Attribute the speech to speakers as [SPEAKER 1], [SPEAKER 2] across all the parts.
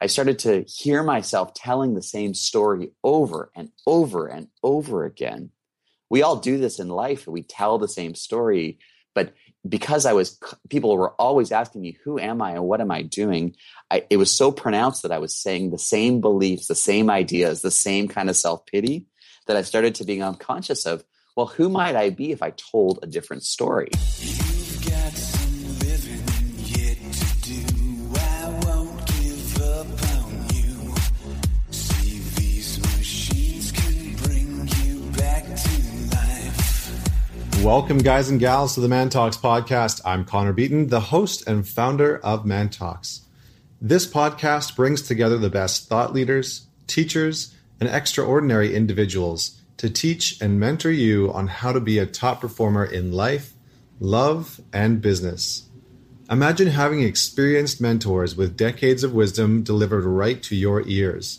[SPEAKER 1] I started to hear myself telling the same story over and over and over again. We all do this in life. We tell the same story, but because I was, people were always asking me, who am I and what am I doing? I, it was so pronounced that I was saying the same beliefs, the same ideas, the same kind of self pity that I started to become conscious of, well, who might I be if I told a different story?
[SPEAKER 2] Welcome, guys and gals, to the Man Talks podcast. I'm Connor Beaton, the host and founder of Man Talks. This podcast brings together the best thought leaders, teachers, and extraordinary individuals to teach and mentor you on how to be a top performer in life, love, and business. Imagine having experienced mentors with decades of wisdom delivered right to your ears.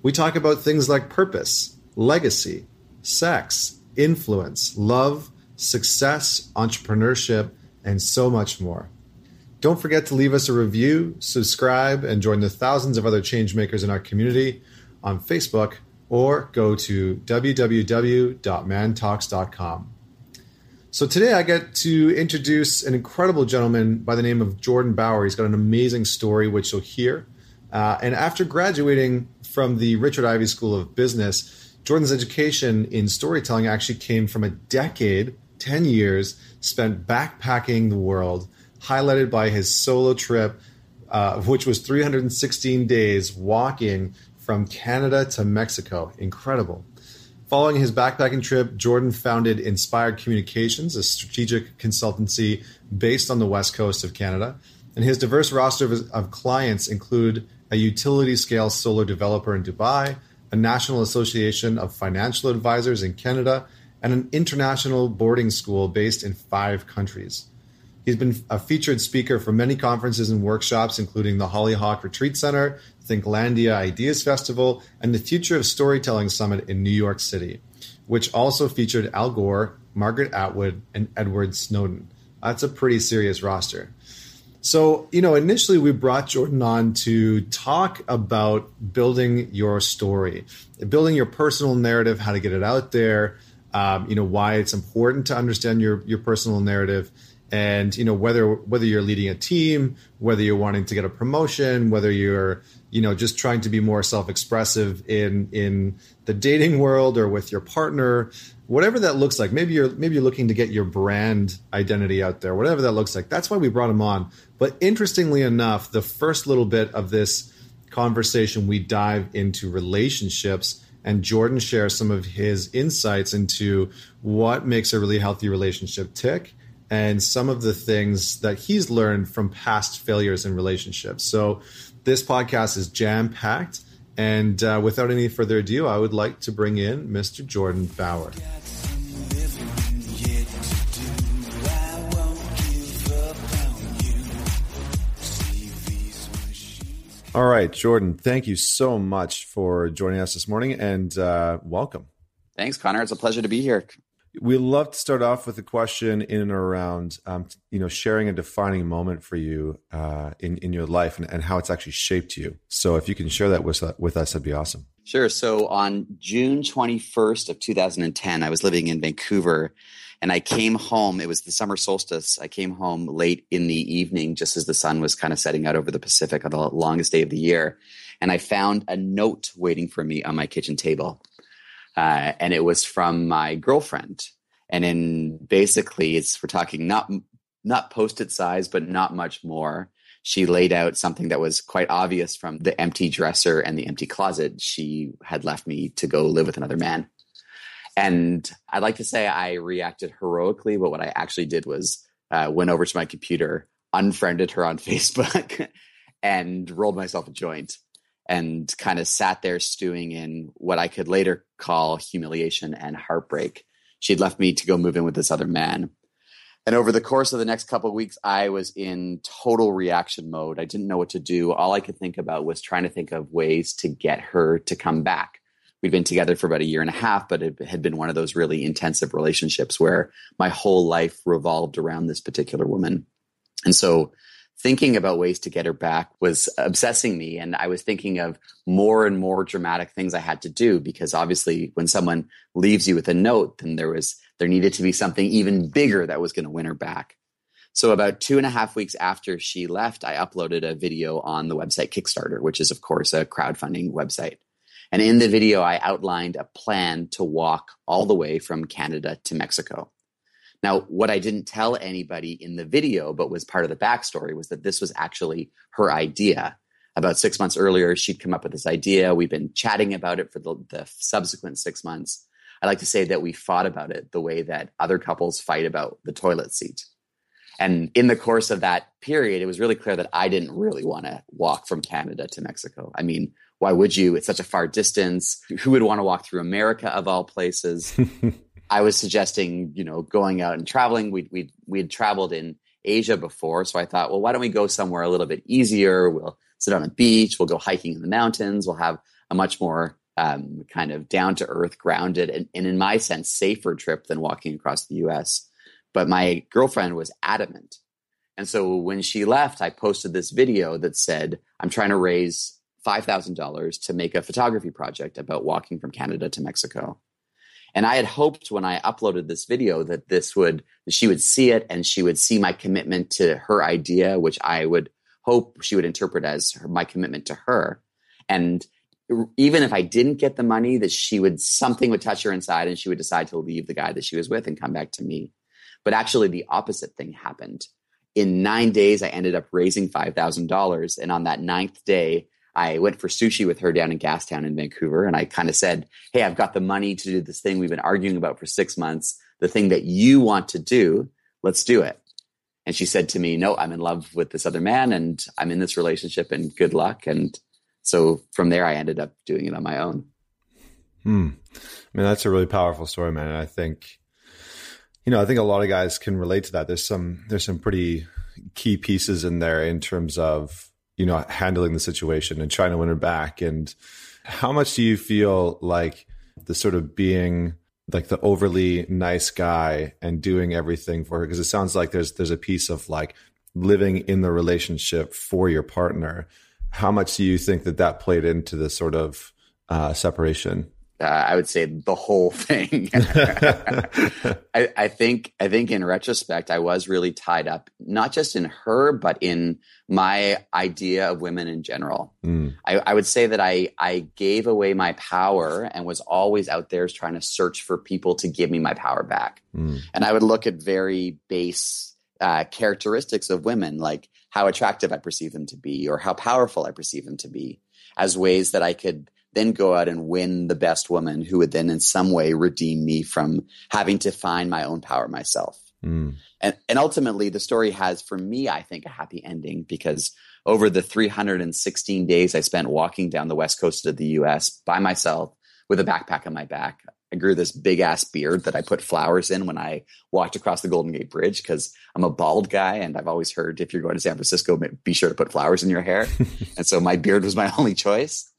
[SPEAKER 2] We talk about things like purpose, legacy, sex, influence, love, success, entrepreneurship, and so much more. Don't forget to leave us a review, subscribe, and join the thousands of other changemakers in our community on Facebook or go to www.mantalks.com. So today I get to introduce an incredible gentleman by the name of Jordan Bower. He's got an amazing story, which you'll hear. Uh, and after graduating from the Richard Ivey School of Business, Jordan's education in storytelling actually came from a decade 10 years spent backpacking the world, highlighted by his solo trip, uh, which was 316 days walking from Canada to Mexico. Incredible. Following his backpacking trip, Jordan founded Inspired Communications, a strategic consultancy based on the west coast of Canada. And his diverse roster of, of clients include a utility scale solar developer in Dubai, a National Association of Financial Advisors in Canada, and an international boarding school based in five countries. He's been a featured speaker for many conferences and workshops, including the Hollyhock Retreat Center, Thinklandia Ideas Festival, and the Future of Storytelling Summit in New York City, which also featured Al Gore, Margaret Atwood, and Edward Snowden. That's a pretty serious roster. So, you know, initially we brought Jordan on to talk about building your story, building your personal narrative, how to get it out there, um, you know why it's important to understand your your personal narrative and you know whether whether you're leading a team whether you're wanting to get a promotion whether you're you know just trying to be more self-expressive in in the dating world or with your partner whatever that looks like. Maybe you're maybe you're looking to get your brand identity out there whatever that looks like. That's why we brought him on. But interestingly enough the first little bit of this conversation we dive into relationships and Jordan shares some of his insights into what makes a really healthy relationship tick and some of the things that he's learned from past failures in relationships. So, this podcast is jam packed. And uh, without any further ado, I would like to bring in Mr. Jordan Bower. All right, Jordan, thank you so much for joining us this morning and uh, welcome.
[SPEAKER 1] Thanks, Connor. It's a pleasure to be here.
[SPEAKER 2] We love to start off with a question in and around, um, you know, sharing a defining moment for you uh, in in your life and, and how it's actually shaped you. So, if you can share that with with us, that'd be awesome.
[SPEAKER 1] Sure. So, on June twenty first of two thousand and ten, I was living in Vancouver, and I came home. It was the summer solstice. I came home late in the evening, just as the sun was kind of setting out over the Pacific on the longest day of the year. And I found a note waiting for me on my kitchen table. Uh, and it was from my girlfriend. And in basically, it's we're talking not not post-it size, but not much more. She laid out something that was quite obvious from the empty dresser and the empty closet. She had left me to go live with another man. And I'd like to say I reacted heroically, but what I actually did was uh, went over to my computer, unfriended her on Facebook, and rolled myself a joint and kind of sat there stewing in what I could later call humiliation and heartbreak. She'd left me to go move in with this other man. And over the course of the next couple of weeks, I was in total reaction mode. I didn't know what to do. All I could think about was trying to think of ways to get her to come back we'd been together for about a year and a half, but it had been one of those really intensive relationships where my whole life revolved around this particular woman. And so thinking about ways to get her back was obsessing me. And I was thinking of more and more dramatic things I had to do because obviously when someone leaves you with a note, then there was, there needed to be something even bigger that was going to win her back. So about two and a half weeks after she left, I uploaded a video on the website Kickstarter, which is of course a crowdfunding website. And in the video, I outlined a plan to walk all the way from Canada to Mexico. Now, what I didn't tell anybody in the video, but was part of the backstory, was that this was actually her idea. About six months earlier, she'd come up with this idea. We've been chatting about it for the, the subsequent six months. I like to say that we fought about it the way that other couples fight about the toilet seat. And in the course of that period, it was really clear that I didn't really want to walk from Canada to Mexico. I mean, why would you? It's such a far distance. Who would want to walk through America of all places? I was suggesting, you know, going out and traveling. We'd we'd we had traveled in Asia before, so I thought, well, why don't we go somewhere a little bit easier? We'll sit on a beach. We'll go hiking in the mountains. We'll have a much more um, kind of down to earth, grounded, and, and in my sense, safer trip than walking across the U.S. But my girlfriend was adamant, and so when she left, I posted this video that said, "I'm trying to raise five thousand dollars to make a photography project about walking from Canada to Mexico." And I had hoped when I uploaded this video that this would, that she would see it and she would see my commitment to her idea, which I would hope she would interpret as her, my commitment to her. And even if I didn't get the money, that she would, something would touch her inside and she would decide to leave the guy that she was with and come back to me. But actually, the opposite thing happened. In nine days, I ended up raising $5,000. And on that ninth day, I went for sushi with her down in Gastown in Vancouver. And I kind of said, Hey, I've got the money to do this thing we've been arguing about for six months. The thing that you want to do, let's do it. And she said to me, No, I'm in love with this other man and I'm in this relationship and good luck. And so from there, I ended up doing it on my own.
[SPEAKER 2] Hmm. I mean, that's a really powerful story, man. I think, you know, I think a lot of guys can relate to that. There's some, there's some pretty key pieces in there in terms of you know, handling the situation and trying to win her back. And how much do you feel like the sort of being like the overly nice guy and doing everything for her? Because it sounds like there's there's a piece of like living in the relationship for your partner. How much do you think that that played into the sort of uh, separation?
[SPEAKER 1] Uh, I would say the whole thing. I, I, think I think in retrospect, I was really tied up, not just in her, but in my idea of women in general. Mm. I, I, would say that I I gave away my power and was always out there trying to search for people to give me my power back. Mm. And I would look at very base uh, characteristics of women, like how attractive I perceive them to be, or how powerful I perceive them to be, as ways that I could then go out and win the best woman who would then in some way redeem me from having to find my own power myself. Mm. And, and ultimately, the story has, for me, I think, a happy ending because over the 316 days I spent walking down the west coast of the US by myself with a backpack on my back, I grew this big ass beard that I put flowers in when I walked across the Golden Gate Bridge because I'm a bald guy and I've always heard if you're going to San Francisco, be sure to put flowers in your hair. and so my beard was my only choice.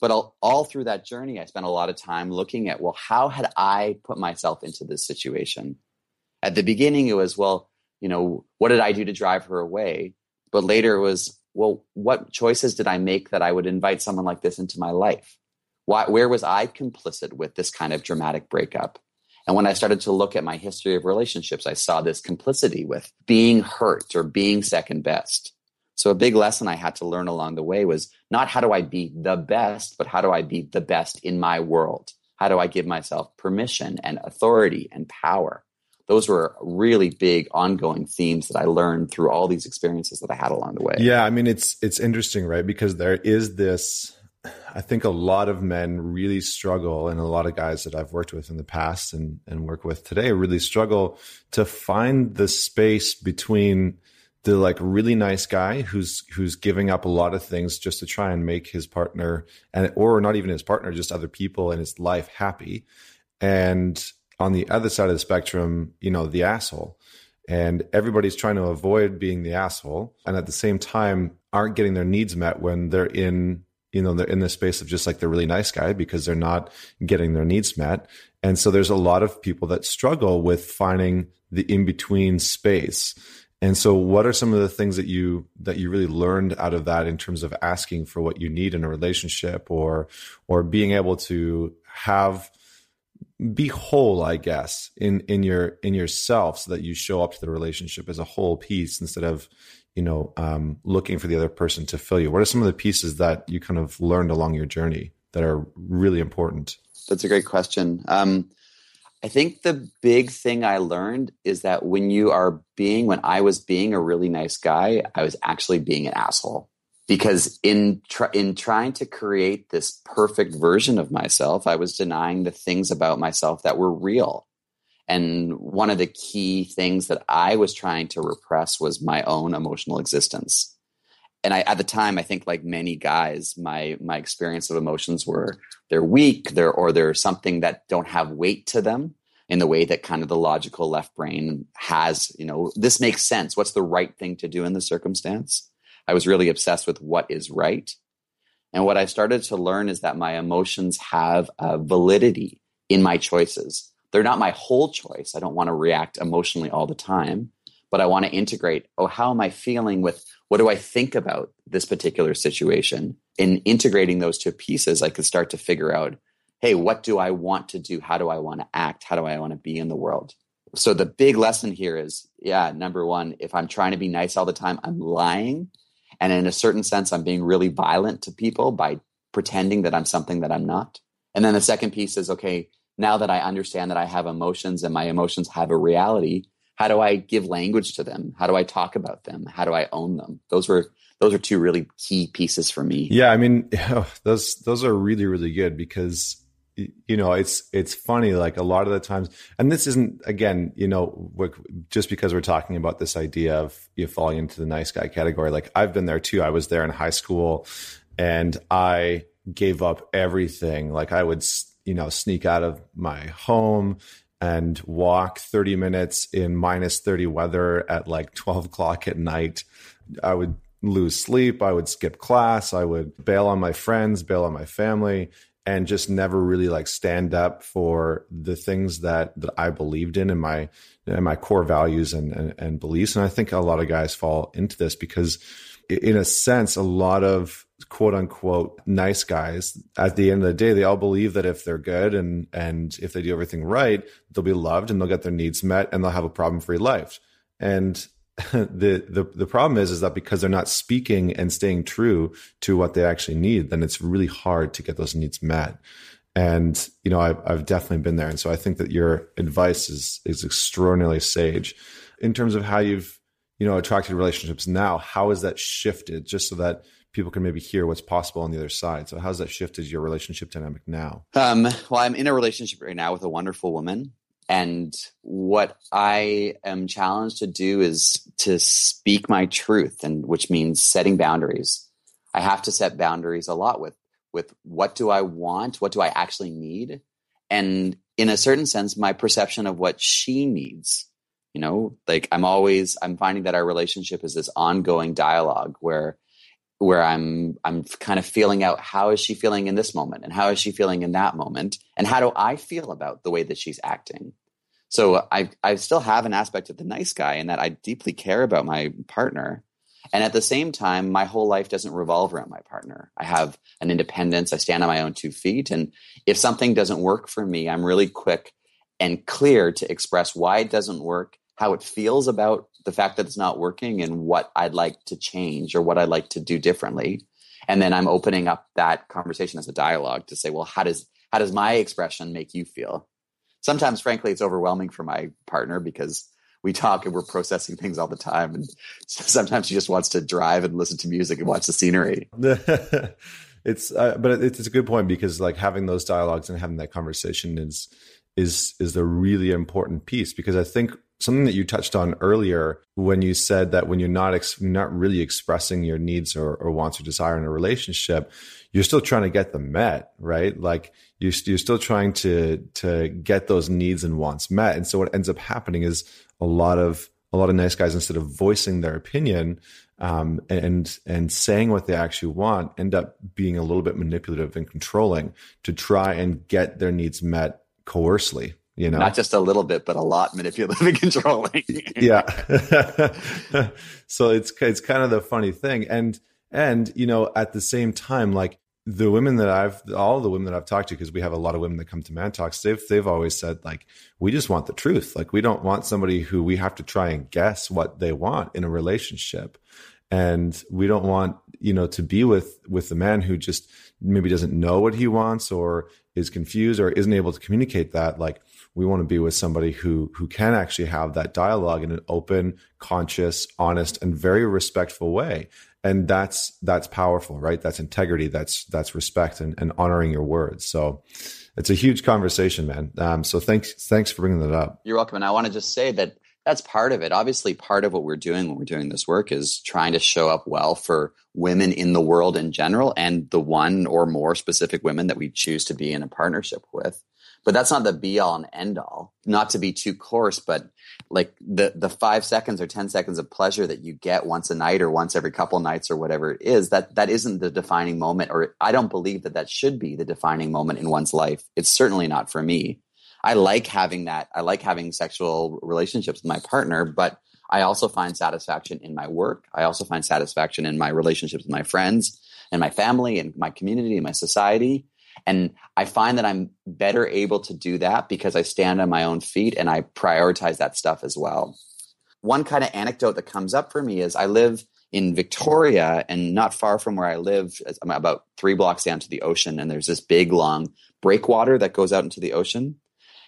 [SPEAKER 1] But all, all through that journey, I spent a lot of time looking at, well, how had I put myself into this situation? At the beginning, it was, well, you know, what did I do to drive her away? But later it was, well, what choices did I make that I would invite someone like this into my life? Why, where was I complicit with this kind of dramatic breakup? And when I started to look at my history of relationships, I saw this complicity with being hurt or being second best. So a big lesson I had to learn along the way was not how do I be the best, but how do I be the best in my world? How do I give myself permission and authority and power? Those were really big ongoing themes that I learned through all these experiences that I had along the way.
[SPEAKER 2] Yeah, I mean it's it's interesting, right? Because there is this I think a lot of men really struggle, and a lot of guys that I've worked with in the past and, and work with today really struggle to find the space between the like really nice guy who's who's giving up a lot of things just to try and make his partner and or not even his partner just other people in his life happy. And on the other side of the spectrum you know the asshole. And everybody's trying to avoid being the asshole and at the same time aren't getting their needs met when they're in you know they're in the space of just like the really nice guy because they're not getting their needs met. And so there's a lot of people that struggle with finding the in between space And so what are some of the things that you that you really learned out of that in terms of asking for what you need in a relationship or or being able to have be whole, I guess, in in your in yourself so that you show up to the relationship as a whole piece instead of, you know, um, looking for the other person to fill you. What are some of the pieces that you kind of learned along your journey that are really important?
[SPEAKER 1] That's a great question. Um, I think the big thing I learned is that when you are being, when I was being a really nice guy, I was actually being an asshole. Because in tr- in trying to create this perfect version of myself, I was denying the things about myself that were real. And one of the key things that I was trying to repress was my own emotional existence. And I, at the time, I think like many guys, my my experience of emotions were they're weak, they're or they're something that don't have weight to them in the way that kind of the logical left brain has, you know, this makes sense. What's the right thing to do in the circumstance? I was really obsessed with what is right. And what I started to learn is that my emotions have a validity in my choices. They're not my whole choice. I don't want to react emotionally all the time, but I want to integrate, oh, how am I feeling with what do I think about this particular situation? In integrating those two pieces, I could start to figure out, hey, what do I want to do? How do I want to act? How do I want to be in the world? So the big lesson here is, yeah, number one, if I'm trying to be nice all the time, I'm lying. And in a certain sense, I'm being really violent to people by pretending that I'm something that I'm not. And then the second piece is, okay, now that I understand that I have emotions and my emotions have a reality, how do I give language to them? How do I talk about them? How do I own them? Those were those are two really key pieces for me.
[SPEAKER 2] Yeah, I mean, oh, those those are really really good because you know it's it's funny like a lot of the times and this isn't again you know just because we're talking about this idea of you falling into the nice guy category like i've been there too i was there in high school and i gave up everything like i would you know sneak out of my home and walk 30 minutes in minus 30 weather at like 12 o'clock at night. I would lose sleep. I would skip class. I would bail on my friends, bail on my family, and just never really like stand up for the things that, that I believed in and my, and my core values and, and, and beliefs. And I think a lot of guys fall into this because in a sense, a lot of quote unquote nice guys at the end of the day they all believe that if they're good and and if they do everything right they'll be loved and they'll get their needs met and they'll have a problem free life. And the the the problem is is that because they're not speaking and staying true to what they actually need then it's really hard to get those needs met. And you know I've, I've definitely been there. And so i think that your advice is is extraordinarily sage. In terms of how you've you know attracted relationships now how has that shifted just so that people can maybe hear what's possible on the other side. So how's that shifted your relationship dynamic now?
[SPEAKER 1] Um, well, I'm in a relationship right now with a wonderful woman. And what I am challenged to do is to speak my truth, and which means setting boundaries. I have to set boundaries a lot with with what do I want, what do I actually need, and in a certain sense, my perception of what she needs. You know, like I'm always I'm finding that our relationship is this ongoing dialogue where where I'm I'm kind of feeling out how is she feeling in this moment and how is she feeling in that moment and how do I feel about the way that she's acting. So I I still have an aspect of the nice guy in that I deeply care about my partner. And at the same time, my whole life doesn't revolve around my partner. I have an independence. I stand on my own two feet. And if something doesn't work for me, I'm really quick and clear to express why it doesn't work how it feels about the fact that it's not working and what I'd like to change or what I'd like to do differently. And then I'm opening up that conversation as a dialogue to say, well, how does how does my expression make you feel? Sometimes, frankly, it's overwhelming for my partner because we talk and we're processing things all the time. And sometimes she just wants to drive and listen to music and watch the scenery.
[SPEAKER 2] it's, uh, but it's, it's a good point because like having those dialogues and having that conversation is, is, is the really important piece because I think something that you touched on earlier when you said that when you're not ex- not really expressing your needs or, or, wants or desire in a relationship you're still trying to get them met right? Like you're, you're still trying to to get those needs and wants met. And so what ends up happening is a lot of a lot of nice guys instead of voicing their opinion um, and and saying what they actually want end up being a little bit manipulative and controlling to try and get their needs met coercely You know,
[SPEAKER 1] not just a little bit, but a lot manipulative and controlling.
[SPEAKER 2] yeah. so it's it's kind of the funny thing, and and you know at the same time, like the women that I've, all the women that I've talked to, because we have a lot of women that come to Man Talks, they've they've always said like, we just want the truth. Like we don't want somebody who we have to try and guess what they want in a relationship, and we don't want you know to be with with the man who just maybe doesn't know what he wants or is confused or isn't able to communicate that. Like we want to be with somebody who who can actually have that dialogue in an open, conscious, honest, and very respectful way. And that's that's powerful right? That's integrity that's that's respect and, and honoring your words. So it's a huge conversation man. Um, so thanks thanks for bringing that up.
[SPEAKER 1] You're welcome. And i want to just say that that's part of it. Obviously part of what we're doing when we're doing this work is trying to show up well for women in the world in general and the one or more specific women that we choose to be in a partnership with but that's not the be all and end all not to be too coarse but like the the five seconds or ten seconds of pleasure that you get once a night or once every couple nights or whatever it is that that isn't the defining moment or i don't believe that that should be the defining moment in one's life. It's certainly not for me. I like having that i like having sexual relationships with my partner but i also find satisfaction in my work. I also find satisfaction in my relationships with my friends and my family and my community and my society and I find that I'm better able to do that because I stand on my own feet and I prioritize that stuff as well. One kind of anecdote that comes up for me is I live in Victoria and not far from where I live, I'm about three blocks down to the ocean, and there's this big long breakwater that goes out into the ocean.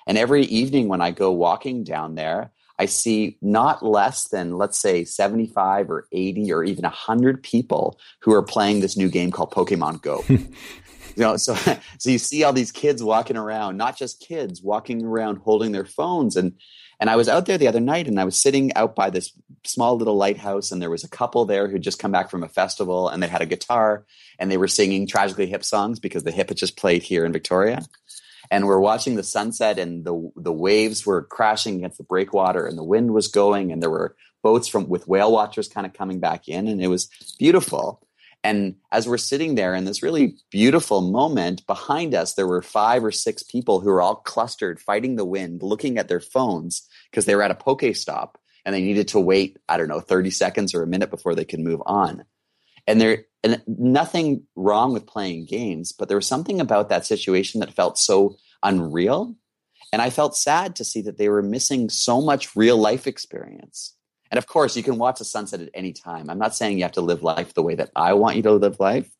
[SPEAKER 1] And every evening when I go walking down there, I see not less than, let's say, 75 or 80 or even 100 people who are playing this new game called Pokemon Go. you know so so you see all these kids walking around not just kids walking around holding their phones and and I was out there the other night and I was sitting out by this small little lighthouse and there was a couple there who'd just come back from a festival and they had a guitar and they were singing tragically hip songs because the hip had just played here in Victoria. And we're watching the sunset and the the waves were crashing against the breakwater and the wind was going and there were boats from with whale watchers kind of coming back in and it was beautiful. And as we're sitting there in this really beautiful moment, behind us, there were five or six people who were all clustered, fighting the wind, looking at their phones because they were at a poke stop and they needed to wait, I don't know, 30 seconds or a minute before they could move on. And there, and nothing wrong with playing games, but there was something about that situation that felt so unreal. And I felt sad to see that they were missing so much real life experience. And of course, you can watch the sunset at any time. I'm not saying you have to live life the way that I want you to live life.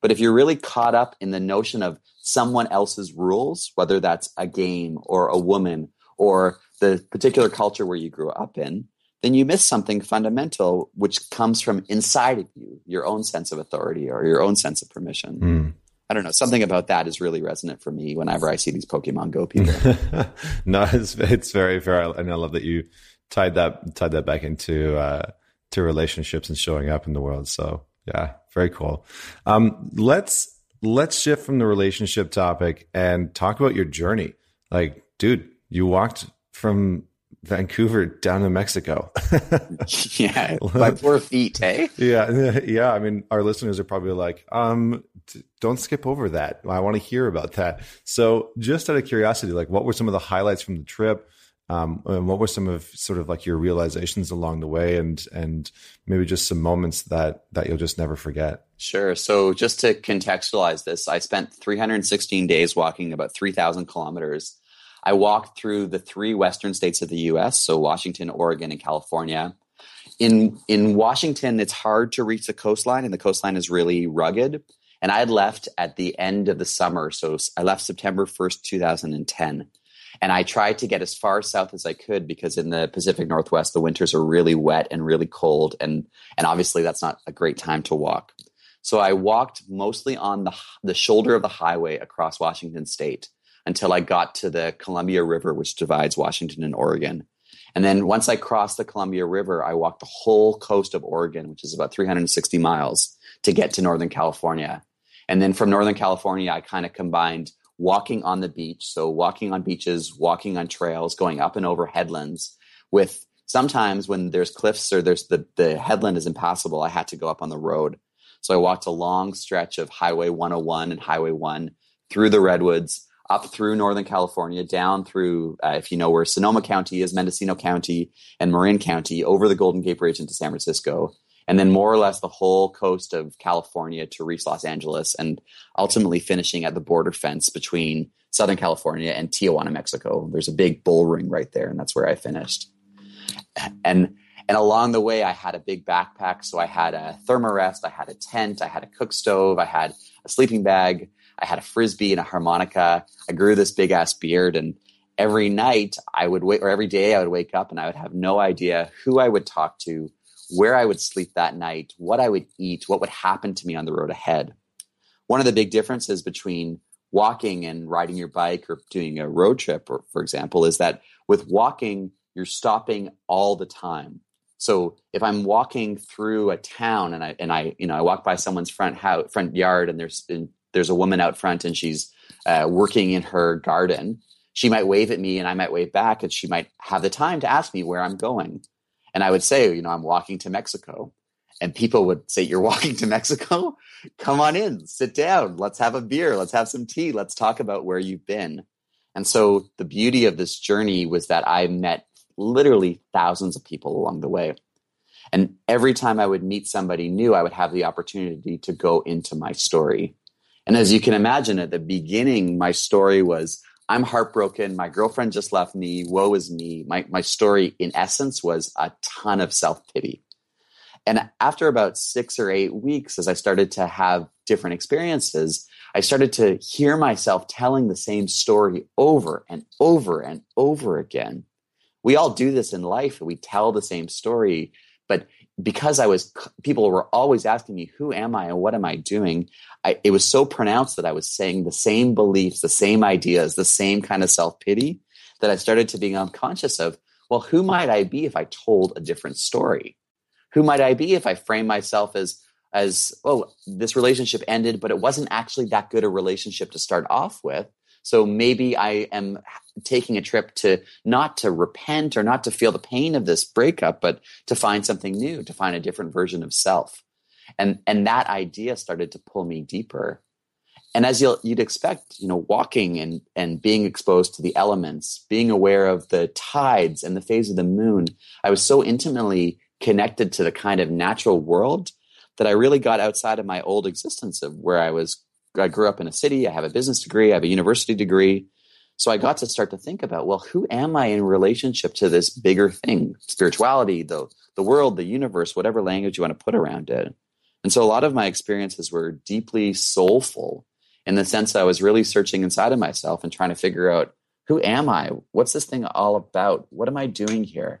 [SPEAKER 1] But if you're really caught up in the notion of someone else's rules, whether that's a game or a woman or the particular culture where you grew up in, then you miss something fundamental, which comes from inside of you, your own sense of authority or your own sense of permission. Mm. I don't know. Something about that is really resonant for me whenever I see these Pokemon Go people.
[SPEAKER 2] no, it's, it's very fair. And I love that you tied that tied that back into uh, to relationships and showing up in the world. So yeah, very cool. Um, let's let's shift from the relationship topic and talk about your journey. Like, dude, you walked from Vancouver down to Mexico.
[SPEAKER 1] yeah, by four feet, hey?
[SPEAKER 2] Yeah, yeah. I mean, our listeners are probably like, um, don't skip over that. I want to hear about that. So, just out of curiosity, like, what were some of the highlights from the trip? Um, and what were some of sort of like your realizations along the way, and and maybe just some moments that that you'll just never forget?
[SPEAKER 1] Sure. So just to contextualize this, I spent 316 days walking about 3,000 kilometers. I walked through the three western states of the U.S., so Washington, Oregon, and California. In in Washington, it's hard to reach the coastline, and the coastline is really rugged. And I had left at the end of the summer, so I left September 1st, 2010. And I tried to get as far south as I could because in the Pacific Northwest, the winters are really wet and really cold. And, and obviously, that's not a great time to walk. So I walked mostly on the, the shoulder of the highway across Washington state until I got to the Columbia River, which divides Washington and Oregon. And then once I crossed the Columbia River, I walked the whole coast of Oregon, which is about 360 miles, to get to Northern California. And then from Northern California, I kind of combined walking on the beach. So walking on beaches, walking on trails, going up and over headlands with sometimes when there's cliffs or there's the, the headland is impassable, I had to go up on the road. So I walked a long stretch of Highway 101 and Highway 1 through the redwoods, up through Northern California, down through, uh, if you know where Sonoma County is, Mendocino County, and Marin County, over the Golden Gate Bridge into San Francisco, and then more or less the whole coast of California to reach Los Angeles, and ultimately finishing at the border fence between Southern California and Tijuana, Mexico. There's a big bull ring right there, and that's where I finished. And and along the way, I had a big backpack. So I had a thermarest, I had a tent, I had a cook stove, I had a sleeping bag, I had a frisbee and a harmonica. I grew this big ass beard. And every night I would wait, or every day I would wake up and I would have no idea who I would talk to, where I would sleep that night, what I would eat, what would happen to me on the road ahead. One of the big differences between walking and riding your bike or doing a road trip, or, for example, is that with walking, you're stopping all the time. So if I'm walking through a town and I and I you know I walk by someone's front house front yard and there's and there's a woman out front and she's uh, working in her garden, she might wave at me and I might wave back and she might have the time to ask me where I'm going, and I would say you know I'm walking to Mexico, and people would say you're walking to Mexico, come on in, sit down, let's have a beer, let's have some tea, let's talk about where you've been. And so the beauty of this journey was that I met literally thousands of people along the way. And every time I would meet somebody new, I would have the opportunity to go into my story. And as you can imagine, at the beginning, my story was I'm heartbroken. My girlfriend just left me. Woe is me. My, my story, in essence, was a ton of self pity. And after about six or eight weeks, as I started to have different experiences, I started to hear myself telling the same story over and over and over again we all do this in life we tell the same story but because i was people were always asking me who am i and what am i doing? I, it was so pronounced that i was saying the same beliefs the same ideas the same kind of self-pity that i started to be unconscious of well who might i be if i told a different story? Who might i be if i frame myself as as oh this relationship ended but it wasn't actually that good a relationship to start off with so maybe I am taking a trip to not to repent or not to feel the pain of this breakup, but to find something new, to find a different version of self. And, and that idea started to pull me deeper. And as you would expect, you know, walking and, and being exposed to the elements, being aware of the tides and the phase of the moon, I was so intimately connected to the kind of natural world that I really got outside of my old existence of where I was I grew up in a city. I have a business degree. I have a university degree. So I got to start to think about, well, who am I in relationship to this bigger thing, spirituality, the, the world, the universe, whatever language you want to put around it. And so a lot of my experiences were deeply soulful in the sense I was really searching inside of myself and trying to figure out who am I? What's this thing all about? What am I doing here?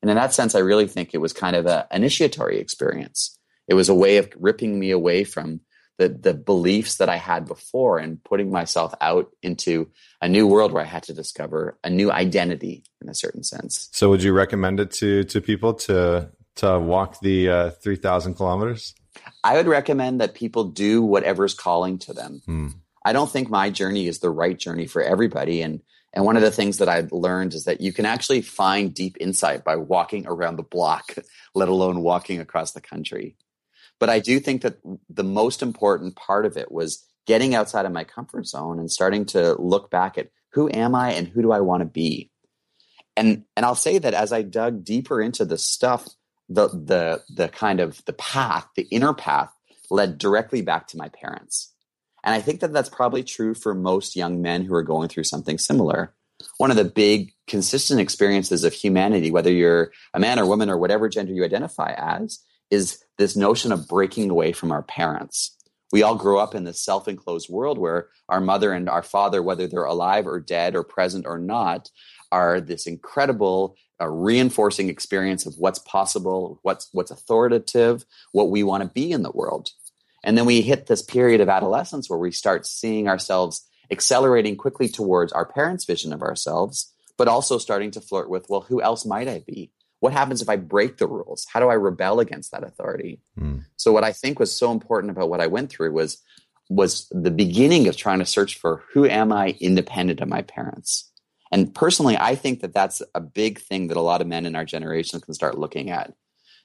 [SPEAKER 1] And in that sense, I really think it was kind of an initiatory experience. It was a way of ripping me away from the the beliefs that I had before and putting myself out into a new world where I had to discover a new identity in a certain sense.
[SPEAKER 2] So, would you recommend it to to people to to walk the uh, three thousand kilometers?
[SPEAKER 1] I would recommend that people do whatever's calling to them. Hmm. I don't think my journey is the right journey for everybody, and and one of the things that I've learned is that you can actually find deep insight by walking around the block, let alone walking across the country. But I do think that the most important part of it was getting outside of my comfort zone and starting to look back at who am I and who do I want to be. And and I'll say that as I dug deeper into the stuff, the the the kind of the path, the inner path led directly back to my parents. And I think that that's probably true for most young men who are going through something similar. One of the big consistent experiences of humanity, whether you're a man or woman or whatever gender you identify as, is this notion of breaking away from our parents. We all grow up in this self enclosed world where our mother and our father, whether they're alive or dead or present or not, are this incredible uh, reinforcing experience of what's possible, what's, what's authoritative, what we want to be in the world. And then we hit this period of adolescence where we start seeing ourselves accelerating quickly towards our parents' vision of ourselves, but also starting to flirt with, well, who else might I be? What happens if I break the rules? How do I rebel against that authority? Mm. So what I think was so important about what I went through was was the beginning of trying to search for who am I independent of my parents. And personally, I think that that's a big thing that a lot of men in our generation can start looking at.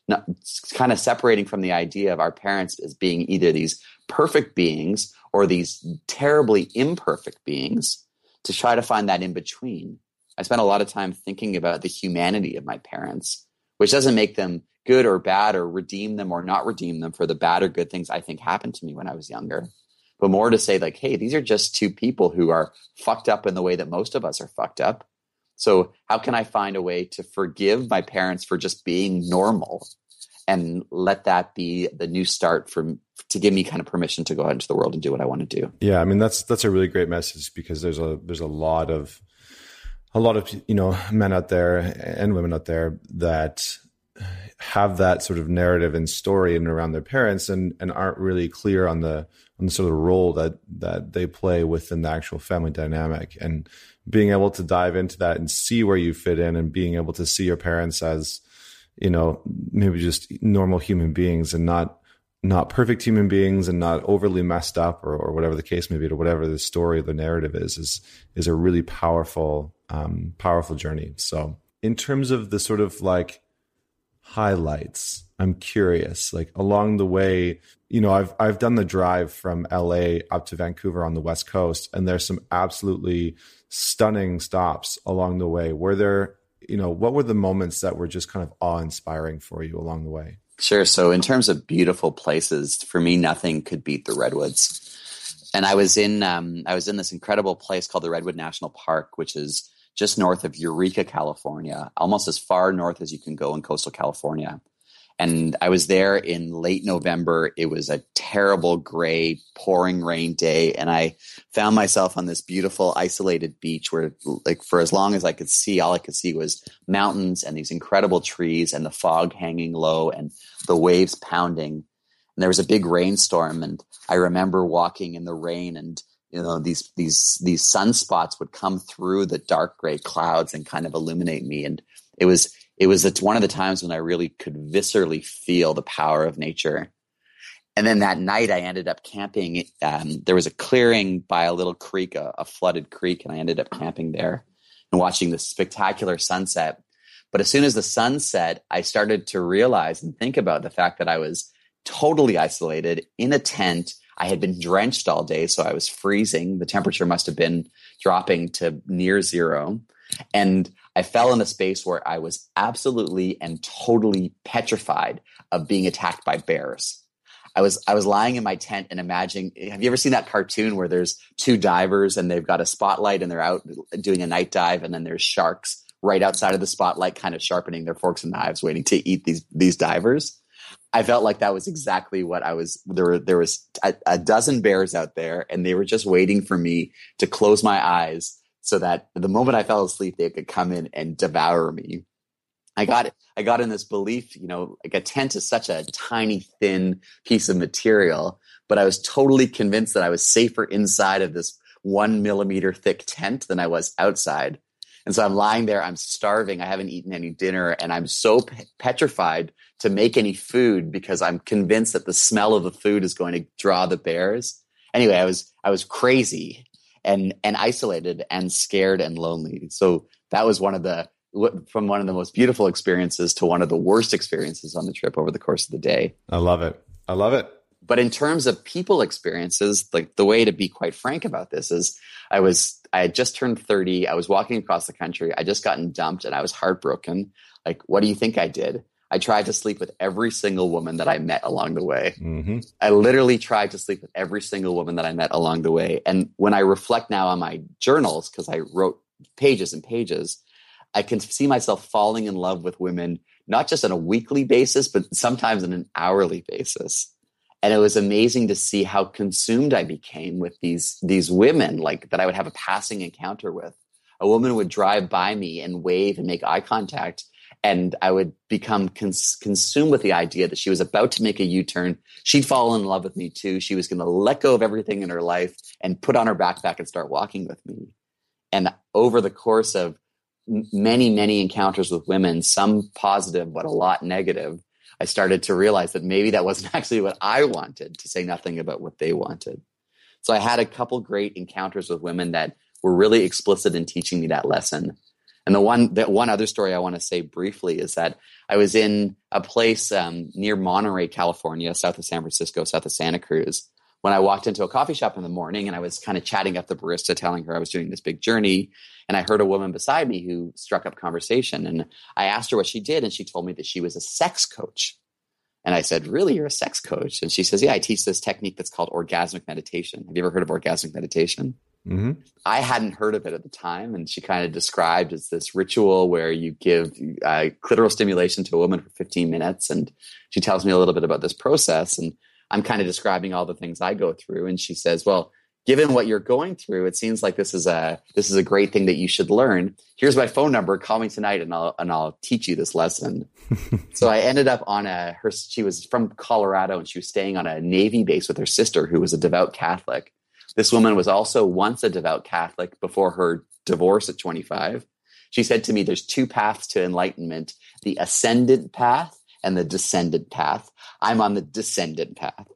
[SPEAKER 1] Not, kind of separating from the idea of our parents as being either these perfect beings or these terribly imperfect beings to try to find that in between. I spent a lot of time thinking about the humanity of my parents, which doesn't make them good or bad or redeem them or not redeem them for the bad or good things I think happened to me when I was younger. But more to say, like, hey, these are just two people who are fucked up in the way that most of us are fucked up. So, how can I find a way to forgive my parents for just being normal and let that be the new start for to give me kind of permission to go out into the world and do what I want to do.
[SPEAKER 2] Yeah, I mean that's that's a really great message because there's a there's a lot of a lot of you know men out there and women out there that have that sort of narrative and story and around their parents and and aren't really clear on the on the sort of role that that they play within the actual family dynamic. And being able to dive into that and see where you fit in and being able to see your parents as you know maybe just normal human beings and not not perfect human beings and not overly messed up or, or whatever the case may be or whatever the story or the narrative is is is a really powerful um, powerful journey. So in terms of the sort of like highlights i'm curious like along the way you know i've i've done the drive from la up to vancouver on the west coast and there's some absolutely stunning stops along the way. Were there you know what were the moments that were just kind of awe inspiring for you along the way
[SPEAKER 1] Sure. So, in terms of beautiful places, for me, nothing could beat the redwoods. And I was in um, I was in this incredible place called the Redwood National Park, which is just north of Eureka, California, almost as far north as you can go in coastal California. And I was there in late November. It was a terrible gray, pouring rain day. And I found myself on this beautiful, isolated beach where, like, for as long as I could see, all I could see was mountains and these incredible trees and the fog hanging low and the waves pounding. And there was a big rainstorm. And I remember walking in the rain and you know these these these sunspots would come through the dark gray clouds and kind of illuminate me and it was it was one of the times when I really could viscerally feel the power of nature. And then that night, I ended up camping. Um, there was a clearing by a little creek, a, a flooded creek, and I ended up camping there and watching this spectacular sunset. But as soon as the sun set, I started to realize and think about the fact that I was totally isolated in a tent. I had been drenched all day, so I was freezing. The temperature must have been dropping to near zero. And I fell in a space where I was absolutely and totally petrified of being attacked by bears. I was I was lying in my tent and imagining. Have you ever seen that cartoon where there's two divers and they've got a spotlight and they're out doing a night dive and then there's sharks right outside of the spotlight, kind of sharpening their forks and knives, waiting to eat these these divers. I felt like that was exactly what I was. There were there was a, a dozen bears out there, and they were just waiting for me to close my eyes so that the moment I fell asleep, they could come in and devour me. I got I got in this belief, you know, like a tent is such a tiny, thin piece of material, but I was totally convinced that I was safer inside of this one millimeter thick tent than I was outside. And so I'm lying there, I'm starving, I haven't eaten any dinner, and I'm so pe- petrified to make any food because I'm convinced that the smell of the food is going to draw the bears. Anyway, I was I was crazy and and isolated and scared and lonely. So that was one of the from one of the most beautiful experiences to one of the worst experiences on the trip over the course of the day.
[SPEAKER 2] I love it. I love it.
[SPEAKER 1] But in terms of people experiences, like the way to be quite frank about this is I was I had just turned 30, I was walking across the country, I just gotten dumped and I was heartbroken. Like what do you think I did? I tried to sleep with every single woman that I met along the way. Mm-hmm. I literally tried to sleep with every single woman that I met along the way. And when I reflect now on my journals, because I wrote pages and pages, I can see myself falling in love with women, not just on a weekly basis, but sometimes on an hourly basis. And it was amazing to see how consumed I became with these, these women, like that I would have a passing encounter with. A woman would drive by me and wave and make eye contact and I would become cons- consumed with the idea that she was about to make a U-turn. She'd fall in love with me too. She was going to let go of everything in her life and put on her backpack and start walking with me. And over the course of many, many encounters with women, some positive, but a lot negative, I started to realize that maybe that wasn't actually what I wanted to say nothing about what they wanted. So I had a couple great encounters with women that were really explicit in teaching me that lesson and the one, the one other story I want to say briefly is that I was in a place um, near Monterey, California, south of San Francisco, south of Santa Cruz, when I walked into a coffee shop in the morning and I was kind of chatting up the barista, telling her I was doing this big journey. And I heard a woman beside me who struck up conversation. And I asked her what she did. And she told me that she was a sex coach. And I said, Really? You're a sex coach? And she says, Yeah, I teach this technique that's called orgasmic meditation. Have you ever heard of orgasmic meditation? Mm-hmm. I hadn't heard of it at the time. And she kind of described as this ritual where you give uh, clitoral stimulation to a woman for 15 minutes. And she tells me a little bit about this process. And I'm kind of describing all the things I go through. And she says, Well, given what you're going through, it seems like this is a this is a great thing that you should learn. Here's my phone number. Call me tonight, and I'll and I'll teach you this lesson. so I ended up on a her. She was from Colorado, and she was staying on a Navy base with her sister, who was a devout Catholic. This woman was also once a devout Catholic before her divorce at 25. She said to me, "There's two paths to enlightenment: the ascendant path and the descendant path. I'm on the descendant path."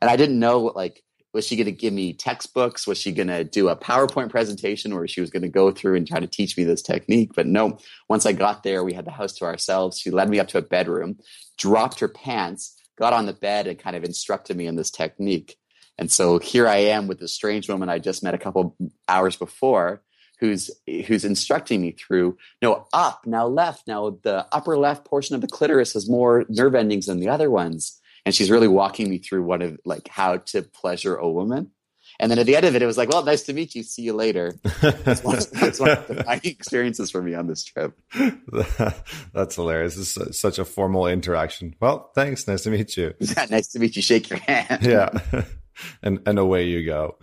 [SPEAKER 1] And I didn't know like was she going to give me textbooks? Was she going to do a PowerPoint presentation where she was going to go through and try to teach me this technique? But no, once I got there, we had the house to ourselves. She led me up to a bedroom, dropped her pants, got on the bed, and kind of instructed me in this technique. And so here I am with this strange woman I just met a couple hours before who's who's instructing me through no up now left now the upper left portion of the clitoris has more nerve endings than the other ones and she's really walking me through what of like how to pleasure a woman. And then at the end of it, it was like, "Well, nice to meet you. See you later." That's one, that's one of the funny experiences for me on this trip.
[SPEAKER 2] that's hilarious. This is such a formal interaction. Well, thanks. Nice to meet you.
[SPEAKER 1] Yeah, nice to meet you. Shake your hand.
[SPEAKER 2] yeah, and and away you go.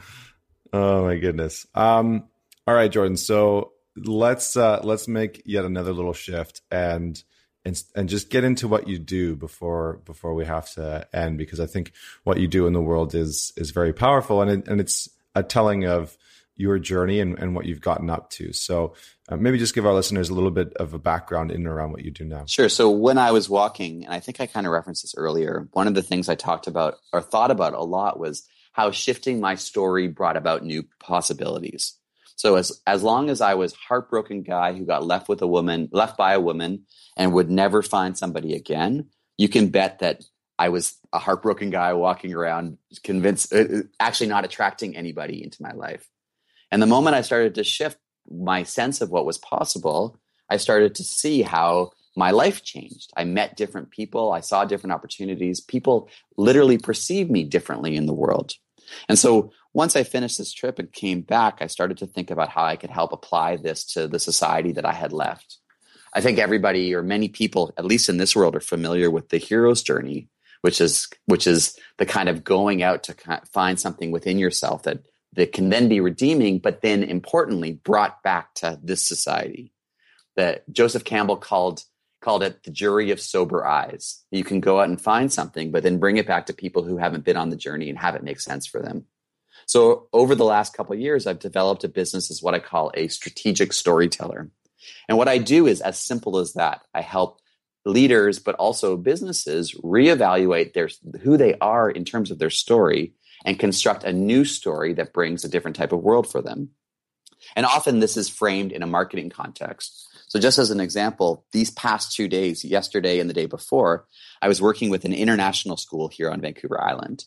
[SPEAKER 2] Oh my goodness. Um. All right, Jordan. So let's uh let's make yet another little shift and and and just get into what you do before before we have to end because I think what you do in the world is is very powerful and it, and it's a telling of your journey and, and what you've gotten up to. So uh, maybe just give our listeners a little bit of a background in and around what you do now.
[SPEAKER 1] Sure. So when I was walking, and I think I kind of referenced this earlier, one of the things I talked about or thought about a lot was how shifting my story brought about new possibilities. So as as long as I was heartbroken guy who got left with a woman, left by a woman, and would never find somebody again, you can bet that I was a heartbroken guy walking around, convinced, uh, uh, actually not attracting anybody into my life. And the moment I started to shift my sense of what was possible, I started to see how my life changed. I met different people. I saw different opportunities. People literally perceive me differently in the world. And so once I finished this trip and came back, I started to think about how I could help apply this to the society that I had left. I think everybody or many people, at least in this world, are familiar with the hero's journey, which is which is the kind of going out to find something within yourself that that can then be redeeming, but then importantly brought back to this society. That Joseph Campbell called called it the jury of sober eyes. You can go out and find something, but then bring it back to people who haven't been on the journey and have it make sense for them. So over the last couple years, I've developed a business as what I call a strategic storyteller. And what I do is as simple as that. I help leaders, but also businesses reevaluate their who they are in terms of their story and construct a new story that brings a different type of world for them. And often this is framed in a marketing context. So just as an example, these past two days, yesterday and the day before, I was working with an international school here on Vancouver Island.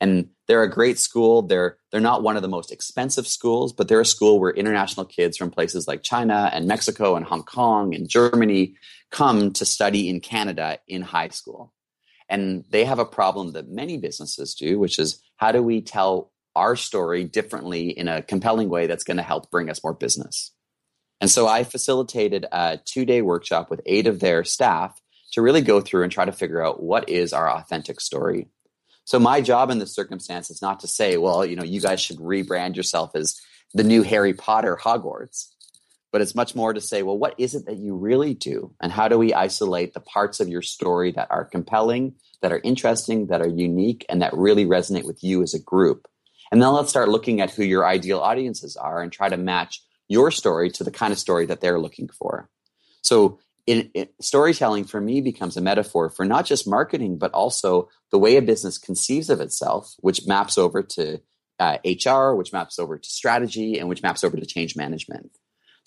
[SPEAKER 1] And they're a great school. They're they're not one of the most expensive schools, but they're a school where international kids from places like China and Mexico and Hong Kong and Germany come to study in Canada in high school. And they have a problem that many businesses do, which is how do we tell our story differently in a compelling way that's going to help bring us more business? And so I facilitated a two day workshop with eight of their staff to really go through and try to figure out what is our authentic story. So my job in this circumstance is not to say, well, you know, you guys should rebrand yourself as the new Harry Potter Hogwarts. But it's much more to say, well, what is it that you really do? And how do we isolate the parts of your story that are compelling, that are interesting, that are unique, and that really resonate with you as a group? And then let's start looking at who your ideal audiences are and try to match your story to the kind of story that they're looking for. So in, in, storytelling for me becomes a metaphor for not just marketing, but also the way a business conceives of itself, which maps over to uh, HR, which maps over to strategy, and which maps over to change management.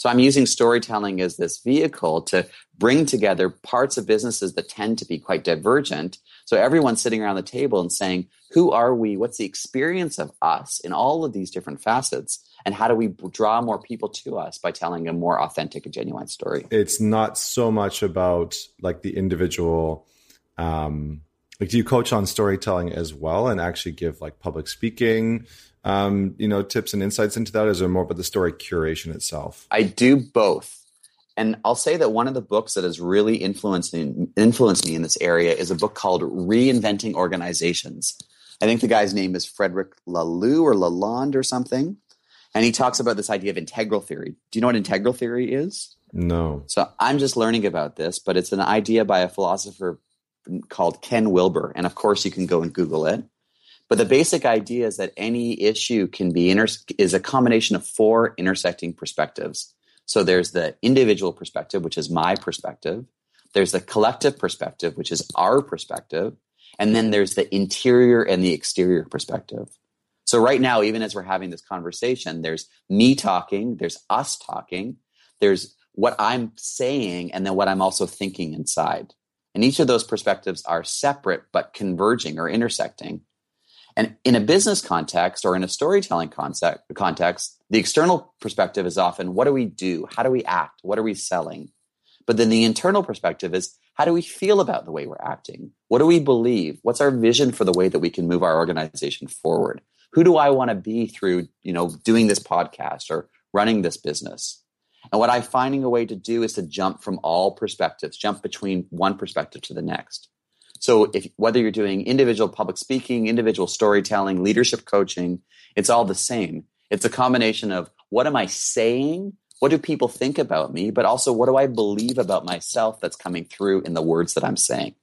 [SPEAKER 1] So I'm using storytelling as this vehicle to bring together parts of businesses that tend to be quite divergent. So everyone's sitting around the table and saying, who are we? What's the experience of us in all of these different facets? And how do we draw more people to us by telling a more authentic and genuine story?
[SPEAKER 2] It's not so much about like the individual, um, like do you coach on storytelling as well and actually give like public speaking um, you know tips and insights into that is there more about the story curation itself?
[SPEAKER 1] I do both. And i'll say that one of the books that has really influenced me, influenced me in this area is a book called reinventing organizations. I think the guy's name is frederick laloux or lalonde or something. And he talks about this idea of integral theory. Do you know what integral theory is?
[SPEAKER 2] No.
[SPEAKER 1] So i'm just learning about this but it's an idea by a philosopher called Ken Wilber. And of course, you can go and Google it. But the basic idea is that any issue can be inter- is a combination of four intersecting perspectives. So there's the individual perspective, which is my perspective. There's the collective perspective, which is our perspective. And then there's the interior and the exterior perspective. So right now, even as we're having this conversation, there's me talking, there's us talking, there's what I'm saying, and then what I'm also thinking inside. And each of those perspectives are separate but converging or intersecting. And in a business context or in a storytelling concept, context, the external perspective is often what do we do? How do we act? What are we selling? But then the internal perspective is how do we feel about the way we're acting? What do we believe? What's our vision for the way that we can move our organization forward? Who do I want to be through, you know, doing this podcast or running this business? And what I'm finding a way to do is to jump from all perspectives, jump between one perspective to the next. So if whether you're doing individual public speaking, individual storytelling, leadership coaching, it's all the same. It's a combination of what am I saying? What do people think about me? But also what do I believe about myself that's coming through in the words that I'm saying?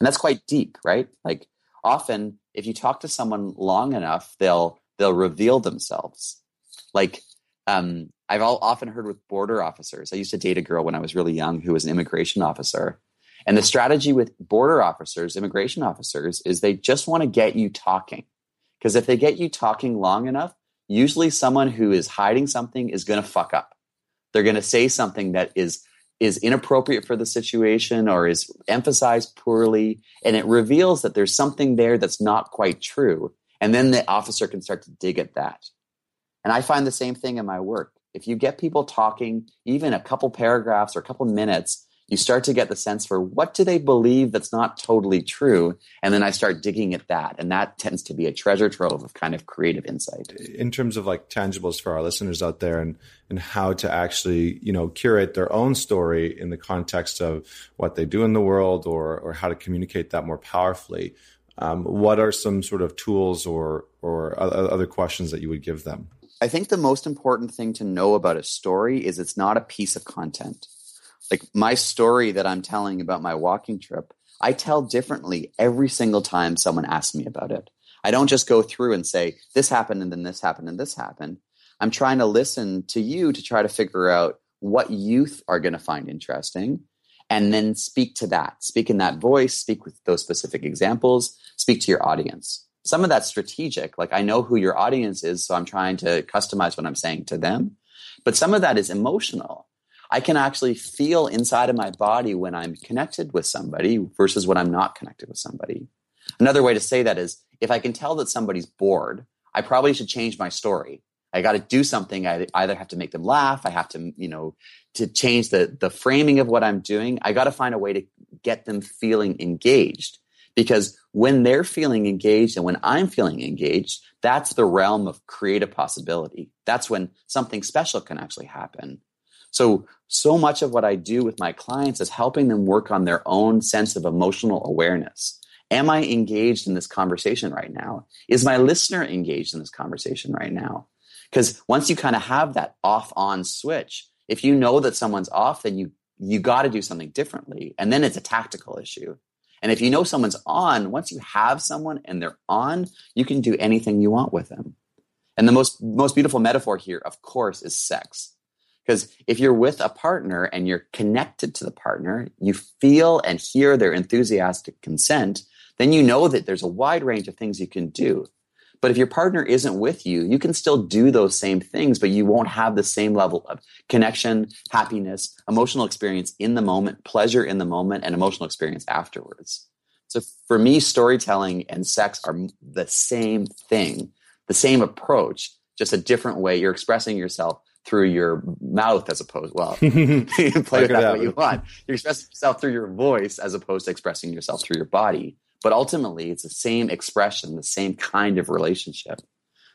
[SPEAKER 1] And that's quite deep, right? Like often if you talk to someone long enough, they'll they'll reveal themselves. Like um, I've all, often heard with border officers. I used to date a girl when I was really young who was an immigration officer. And the strategy with border officers, immigration officers, is they just want to get you talking. Because if they get you talking long enough, usually someone who is hiding something is going to fuck up. They're going to say something that is is inappropriate for the situation or is emphasized poorly and it reveals that there's something there that's not quite true and then the officer can start to dig at that and i find the same thing in my work if you get people talking even a couple paragraphs or a couple minutes you start to get the sense for what do they believe that's not totally true and then i start digging at that and that tends to be a treasure trove of kind of creative insight
[SPEAKER 2] in terms of like tangibles for our listeners out there and and how to actually you know curate their own story in the context of what they do in the world or or how to communicate that more powerfully um, what are some sort of tools or or other questions that you would give them
[SPEAKER 1] I think the most important thing to know about a story is it's not a piece of content. Like my story that I'm telling about my walking trip, I tell differently every single time someone asks me about it. I don't just go through and say, this happened and then this happened and this happened. I'm trying to listen to you to try to figure out what youth are going to find interesting and then speak to that. Speak in that voice, speak with those specific examples, speak to your audience some of that's strategic. Like I know who your audience is, so I'm trying to customize what I'm saying to them. But some of that is emotional. I can actually feel inside of my body when I'm connected with somebody versus when I'm not connected with somebody. Another way to say that is if I can tell that somebody's bored, I probably should change my story. I got to do something. I either have to make them laugh. I have to, you know, to change the the framing of what I'm doing. I got to find a way to get them feeling engaged because when they're feeling engaged and when I'm feeling engaged, that's the realm of creative possibility. That's when something special can actually happen. So, so much of what I do with my clients is helping them work on their own sense of emotional awareness. Am I engaged in this conversation right now? Is my listener engaged in this conversation right now? Because once you kind of have that off on switch, if you know that someone's off, then you you got to do something differently. And then it's a tactical issue. And if you know someone's on, once you have someone and they're on, you can do anything you want with them. And the most most beautiful metaphor here, of course, is sex. Because if you're with a partner and you're connected to the partner, you feel and hear their enthusiastic consent, then you know that there's a wide range of things you can do. But if your partner isn't with you, you can still do those same things, but you won't have the same level of connection, happiness, emotional experience in the moment, pleasure in the moment, and emotional experience afterwards. So for me, storytelling and sex are the same thing, the same approach, just a different way. You're expressing yourself through your mouth as opposed well you play with that. what you want. You express yourself through your voice as opposed to expressing yourself through your body. But ultimately it's the same expression the same kind of relationship.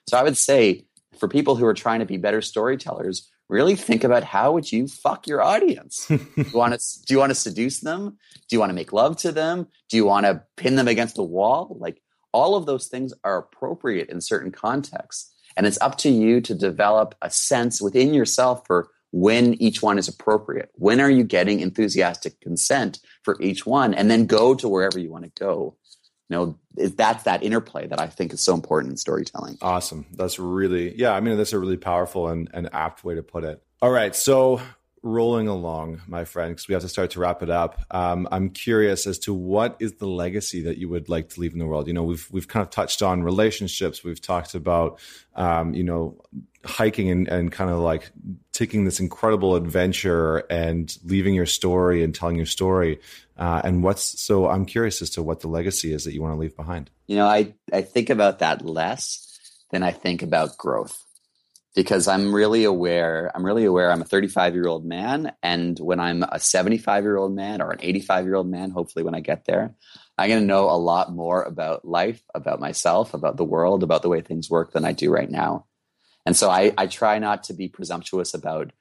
[SPEAKER 1] So i would say for people who are trying to be better storytellers really think about how would you fuck your audience? Do you want to do you want to seduce them? Do you want to make love to them? Do you want to pin them against the wall? Like all of those things are appropriate in certain contexts and it's up to you to develop a sense within yourself for when each one is appropriate. When are you getting enthusiastic consent for each one? And then go to wherever you want to go. You know, that's that interplay that I think is so important in storytelling.
[SPEAKER 2] Awesome. That's really, yeah, I mean, that's a really powerful and, and apt way to put it. All right. So rolling along, my friend, because we have to start to wrap it up. Um, I'm curious as to what is the legacy that you would like to leave in the world. You know, we've we've kind of touched on relationships. We've talked about, um, you know, hiking and, and kind of like taking this incredible adventure and leaving your story and telling your story. Uh, and what's so? I'm curious as to what the legacy is that you want to leave behind.
[SPEAKER 1] You know, I I think about that less than I think about growth because I'm really aware. I'm really aware. I'm a 35 year old man, and when I'm a 75 year old man or an 85 year old man, hopefully when I get there, I'm going to know a lot more about life, about myself, about the world, about the way things work than I do right now. And so I, I try not to be presumptuous about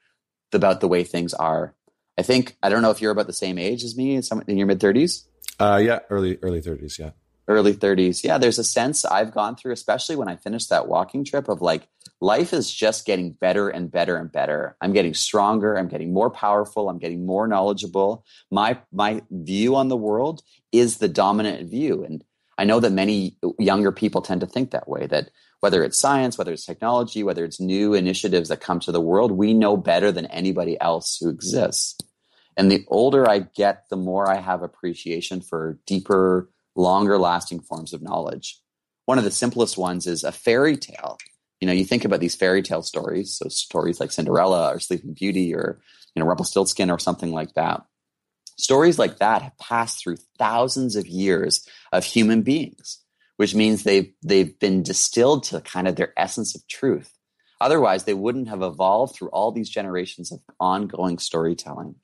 [SPEAKER 1] about the way things are. I think I don't know if you're about the same age as me, in your mid 30s.
[SPEAKER 2] Uh, yeah, early early 30s. Yeah,
[SPEAKER 1] early 30s. Yeah, there's a sense I've gone through, especially when I finished that walking trip, of like life is just getting better and better and better. I'm getting stronger. I'm getting more powerful. I'm getting more knowledgeable. My my view on the world is the dominant view, and I know that many younger people tend to think that way. That whether it's science, whether it's technology, whether it's new initiatives that come to the world, we know better than anybody else who exists. And the older I get, the more I have appreciation for deeper, longer lasting forms of knowledge. One of the simplest ones is a fairy tale you know, you think about these fairy tale stories, so stories like Cinderella or Sleeping Beauty or, you know, Rumpelstiltskin or something like that. Stories like that have passed through thousands of years of human beings, which means they've, they've been distilled to kind of their essence of truth. Otherwise, they wouldn't have evolved through all these generations of ongoing storytelling.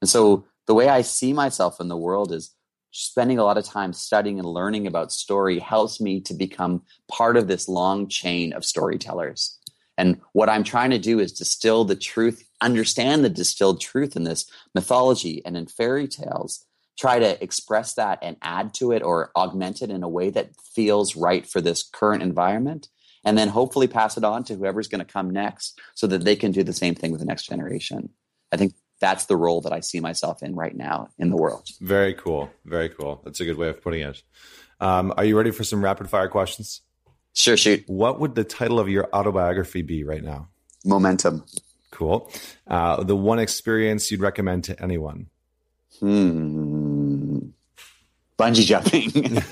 [SPEAKER 1] And so the way I see myself in the world is spending a lot of time studying and learning about story helps me to become part of this long chain of storytellers. And what I'm trying to do is distill the truth, understand the distilled truth in this mythology and in fairy tales, try to express that and add to it or augment it in a way that feels right for this current environment. And then hopefully pass it on to whoever's going to come next so that they can do the same thing with the next generation. I think that's the role that I see myself in right now in the world.
[SPEAKER 2] Very cool. Very cool. That's a good way of putting it. Um, are you ready for some rapid fire questions?
[SPEAKER 1] Sure, shoot.
[SPEAKER 2] What would the title of your autobiography be right now?
[SPEAKER 1] Momentum.
[SPEAKER 2] Cool. Uh, the one experience you'd recommend to anyone?
[SPEAKER 1] Hmm. Bungee
[SPEAKER 2] jumping.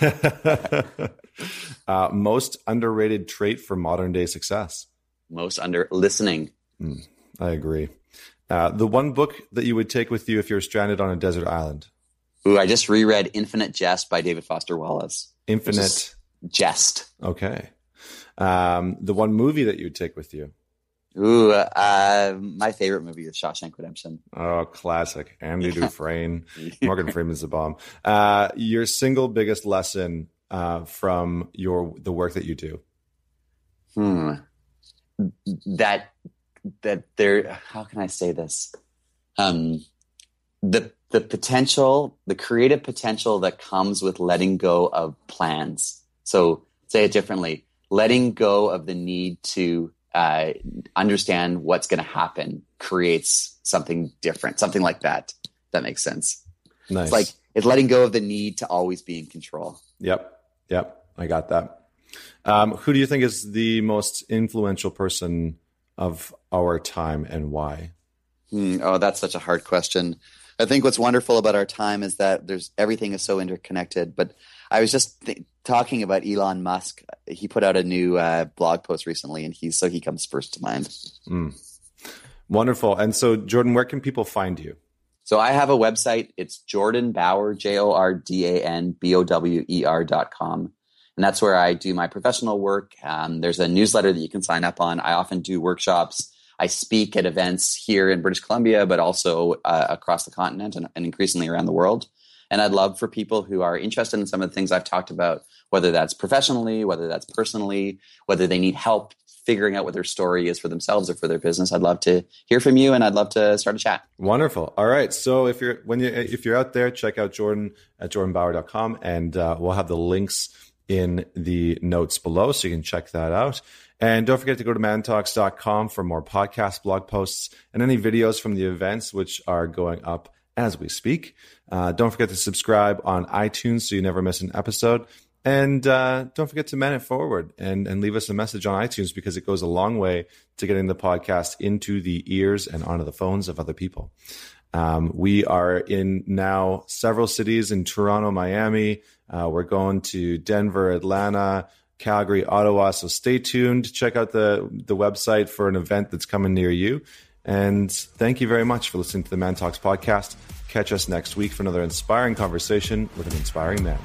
[SPEAKER 2] uh, most underrated trait for modern day success?
[SPEAKER 1] Most under listening.
[SPEAKER 2] Mm, I agree. Uh, the one book that you would take with you if you're stranded on a desert island.
[SPEAKER 1] Ooh, I just reread Infinite Jest by David Foster Wallace.
[SPEAKER 2] Infinite
[SPEAKER 1] Jest.
[SPEAKER 2] Okay. Um, the one movie that you would take with you.
[SPEAKER 1] Ooh, uh, my favorite movie is Shawshank Redemption.
[SPEAKER 2] Oh, classic. Andy Dufresne. Morgan Freeman's the bomb. Uh, your single biggest lesson uh, from your the work that you do.
[SPEAKER 1] Hmm. That that there how can I say this? Um, the the potential, the creative potential that comes with letting go of plans. So say it differently, letting go of the need to uh, understand what's going to happen creates something different, something like that. That makes sense.
[SPEAKER 2] Nice.
[SPEAKER 1] It's like it's letting go of the need to always be in control.
[SPEAKER 2] Yep. Yep. I got that. Um, who do you think is the most influential person of our time and why?
[SPEAKER 1] Hmm, oh, that's such a hard question. I think what's wonderful about our time is that there's everything is so interconnected. But I was just th- talking about Elon Musk. He put out a new uh, blog post recently, and he's so he comes first to mind.
[SPEAKER 2] Mm. Wonderful. And so, Jordan, where can people find you?
[SPEAKER 1] So I have a website. It's Jordan Bower, J O R D A N B O W E R dot com. And that's where I do my professional work. Um, there's a newsletter that you can sign up on. I often do workshops. I speak at events here in British Columbia, but also uh, across the continent and, and increasingly around the world. And I'd love for people who are interested in some of the things I've talked about, whether that's professionally, whether that's personally, whether they need help figuring out what their story is for themselves or for their business. I'd love to hear from you, and I'd love to start a chat.
[SPEAKER 2] Wonderful. All right. So if you're when you if you're out there, check out Jordan at jordanbower.com and uh, we'll have the links in the notes below, so you can check that out. And don't forget to go to mantalks.com for more podcast blog posts and any videos from the events, which are going up as we speak. Uh, don't forget to subscribe on iTunes so you never miss an episode. And uh, don't forget to man it forward and, and leave us a message on iTunes because it goes a long way to getting the podcast into the ears and onto the phones of other people. Um, we are in now several cities in Toronto, Miami. Uh, we're going to Denver, Atlanta, Calgary, Ottawa. So stay tuned. Check out the, the website for an event that's coming near you. And thank you very much for listening to the ManTalks podcast. Catch us next week for another inspiring conversation with an inspiring man.